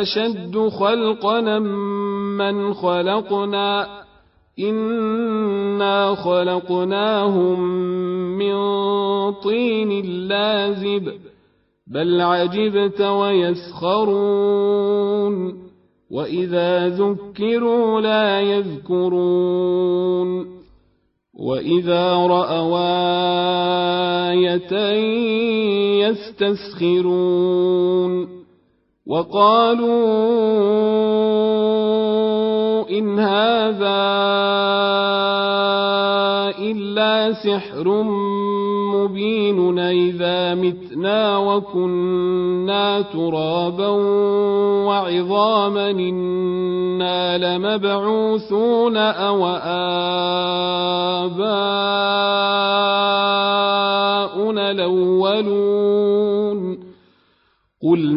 أشد خلقنا من خلقنا إنا خلقناهم من طين لازب بل عجبت ويسخرون وإذا ذكروا لا يذكرون وإذا رأوا آية يستسخرون وقالوا إن هذا إلا سحر مبين إذا متنا وكنا ترابا وعظاما إنا لمبعوثون أو آباؤنا الأولون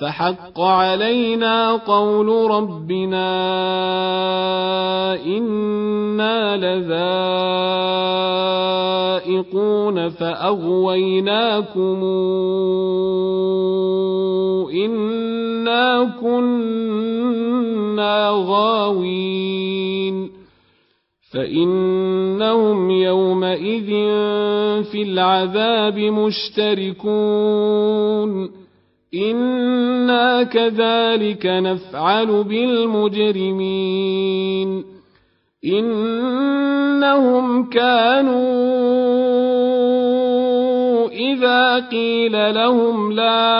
فحق علينا قول ربنا إنا لذائقون فأغويناكم إنا كنا غاوين فإنهم يومئذ في العذاب مشتركون أنا كذلك نفعل بالمجرمين انهم كانوا اذا قيل لهم لا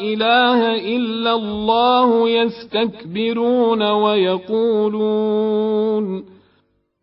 اله الا الله يستكبرون ويقولون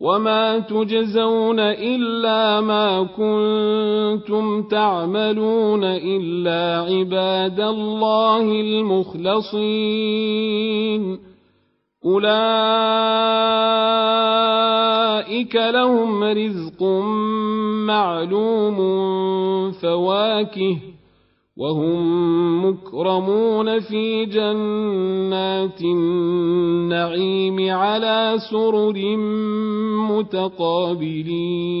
وما تجزون الا ما كنتم تعملون الا عباد الله المخلصين اولئك لهم رزق معلوم فواكه وهم مكرمون في جنات النعيم على سرر متقابلين.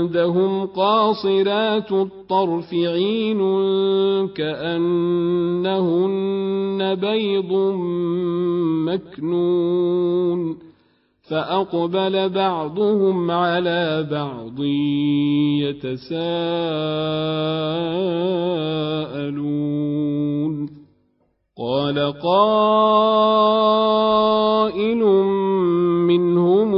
وعندهم قاصرات الطرف عين كأنهن بيض مكنون فأقبل بعضهم على بعض يتساءلون قال قائل منهم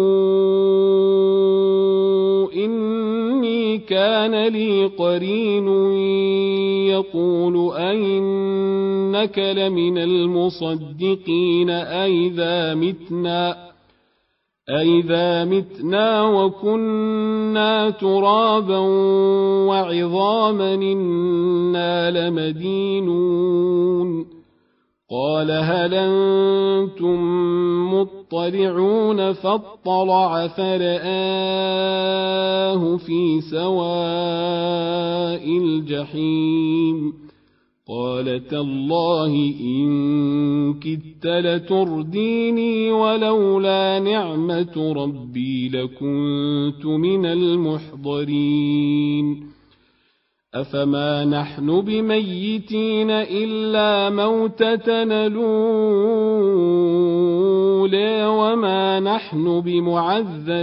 كان لي قرين يقول أئنك لمن المصدقين أئذا متنا أئذا متنا وكنا ترابا وعظاما إنا لمدينون قال هل أنتم مطلعون فاطلع فرآه في سواء الجحيم. قال تالله إن كدت لترديني ولولا نعمة ربي لكنت من المحضرين. أفما نحن بميتين إلا موتتنا الأولى وما نحن بمعذبين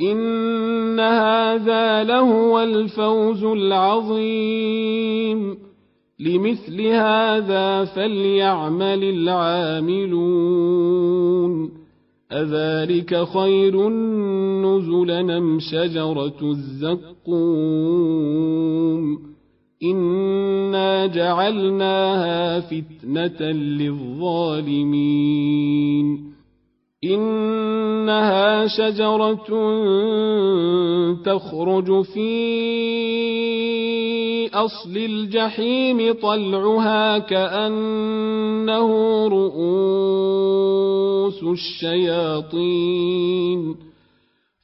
إن هذا لهو الفوز العظيم لمثل هذا فليعمل العاملون أذلك خير نزلا نم شجرة الزقوم إنا جعلناها فتنة للظالمين إنها شجرة تخرج في أصل الجحيم طلعها كأنه رؤوس الشياطين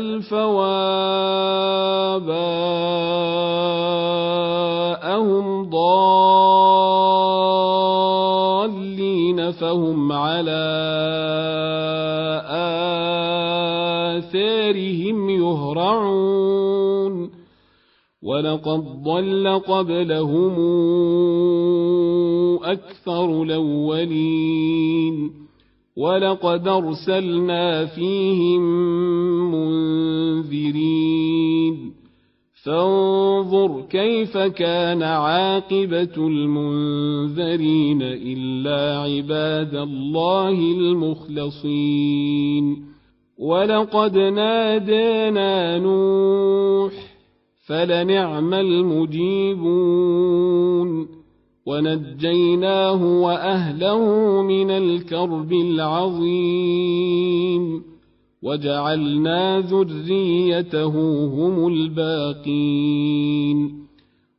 ألفوا آباءهم ضالين فهم على آثارهم يهرعون ولقد ضل قبلهم أكثر الأولين ولقد أرسلنا فيهم منذرين. فانظر كيف كان عاقبة المنذرين إلا عباد الله المخلصين. ولقد نادانا نوح فلنعم المجيبون. ونجيناه وأهله من الكرب العظيم وجعلنا ذريته هم الباقين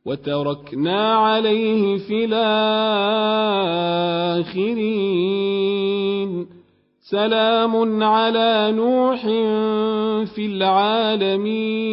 وتركنا عليه في الآخرين سلام على نوح في العالمين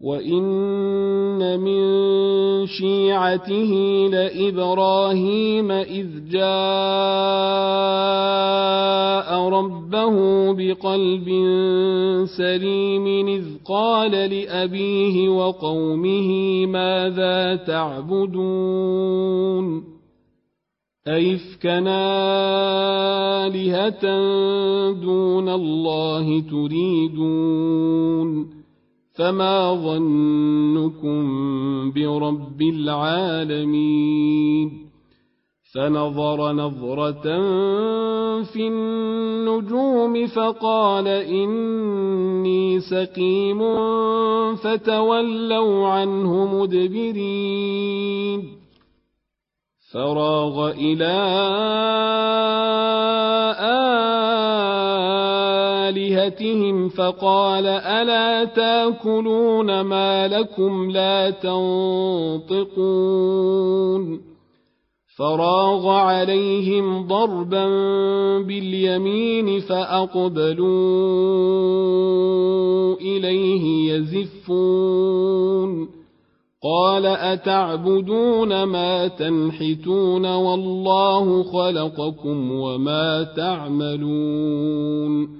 وان من شيعته لابراهيم اذ جاء ربه بقلب سليم اذ قال لابيه وقومه ماذا تعبدون أئفكنا آلهة دون الله تريدون فما ظنكم برب العالمين فنظر نظره في النجوم فقال اني سقيم فتولوا عنه مدبرين فراغ إلى آلهتهم فقال ألا تاكلون ما لكم لا تنطقون فراغ عليهم ضربا باليمين فأقبلوا إليه يزفون قال أتعبدون ما تنحتون والله خلقكم وما تعملون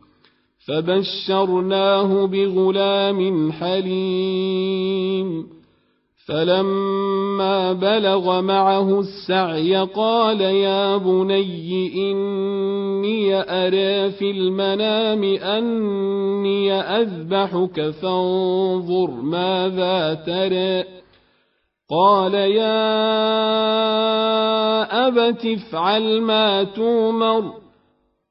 فبشرناه بغلام حليم. فلما بلغ معه السعي قال يا بني إني أرى في المنام أني أذبحك فانظر ماذا ترى. قال يا أبت افعل ما تومر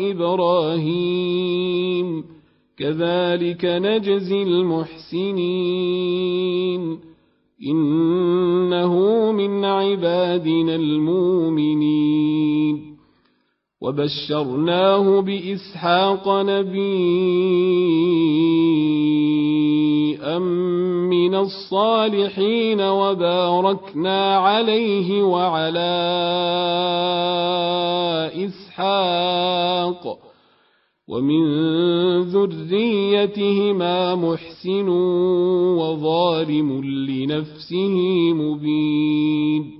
إبراهيم. كذلك نجزي المحسنين. إنه من عبادنا المؤمنين. وبشرناه بإسحاق نبيا من الصالحين وباركنا عليه وعلى إسحاق ومن ذريتهما محسن وظالم لنفسه مبين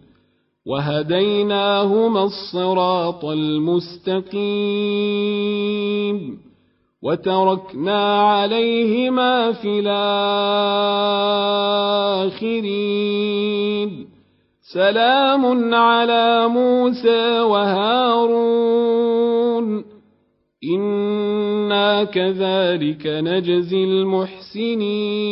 وهديناهما الصراط المستقيم وتركنا عليهما في الاخرين سلام على موسى وهارون أنا كذلك نجزي المحسنين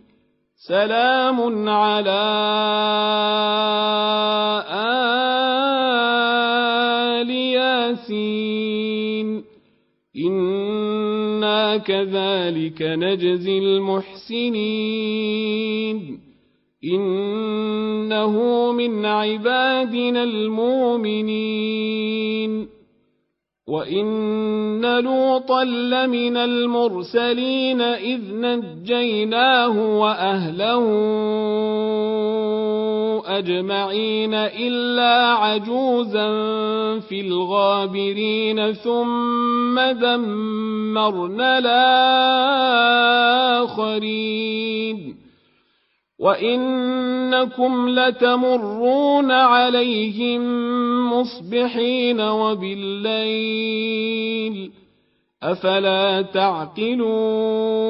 سلام على آل ياسين. إنا كذلك نجزي المحسنين. إنه من عبادنا المؤمنين. وإن لوطا لمن المرسلين إذ نجيناه وأهله أجمعين إلا عجوزا في الغابرين ثم دمرنا الآخرين وإنكم لتمرون عليهم مصبحين وبالليل أفلا تعقلون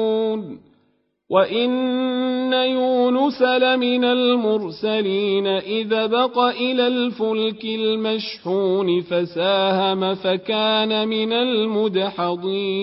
وإن يونس لمن المرسلين إذا بق إلى الفلك المشحون فساهم فكان من المدحضين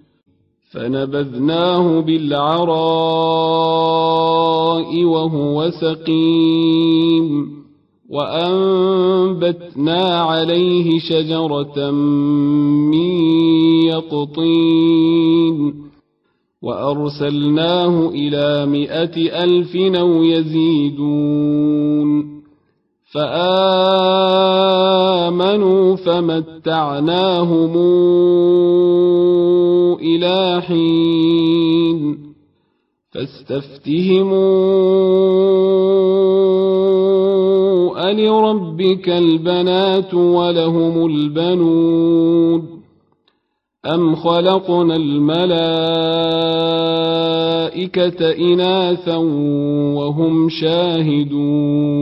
فنبذناه بالعراء وهو سقيم وأنبتنا عليه شجرة من يقطين وأرسلناه إلى مائة ألف أو يزيدون فآمنوا فمتعناهم إلى حين فاستفتهموا ألربك البنات ولهم البنون أم خلقنا الملائكة إناثا وهم شاهدون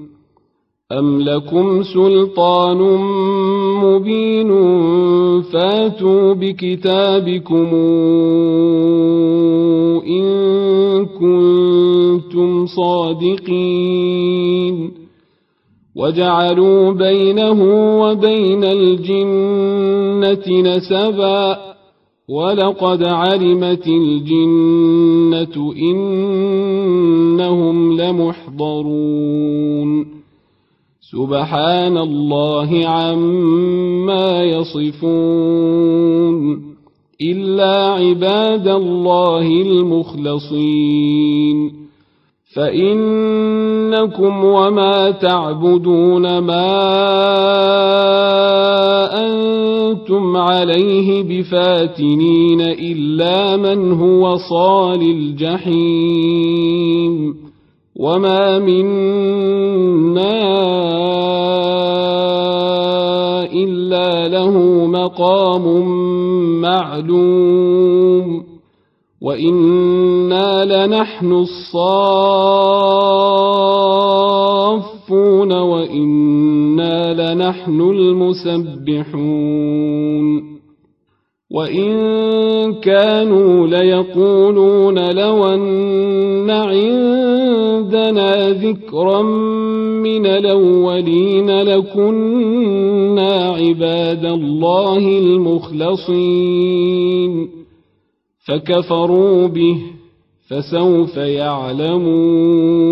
أم لكم سلطان مبين فاتوا بكتابكم إن كنتم صادقين وجعلوا بينه وبين الجنة نسبا ولقد علمت الجنة إنهم لمحضرون سبحان الله عما يصفون إلا عباد الله المخلصين. فإنكم وما تعبدون ما أنتم عليه بفاتنين إلا من هو صال الجحيم. وما منا إلا له مقام معلوم وإنا لنحن الصافون وإنا لنحن المسبحون وإن كانوا ليقولون لو أن عندنا ذكرا من الأولين لكنا عباد الله المخلصين فكفروا به فسوف يعلمون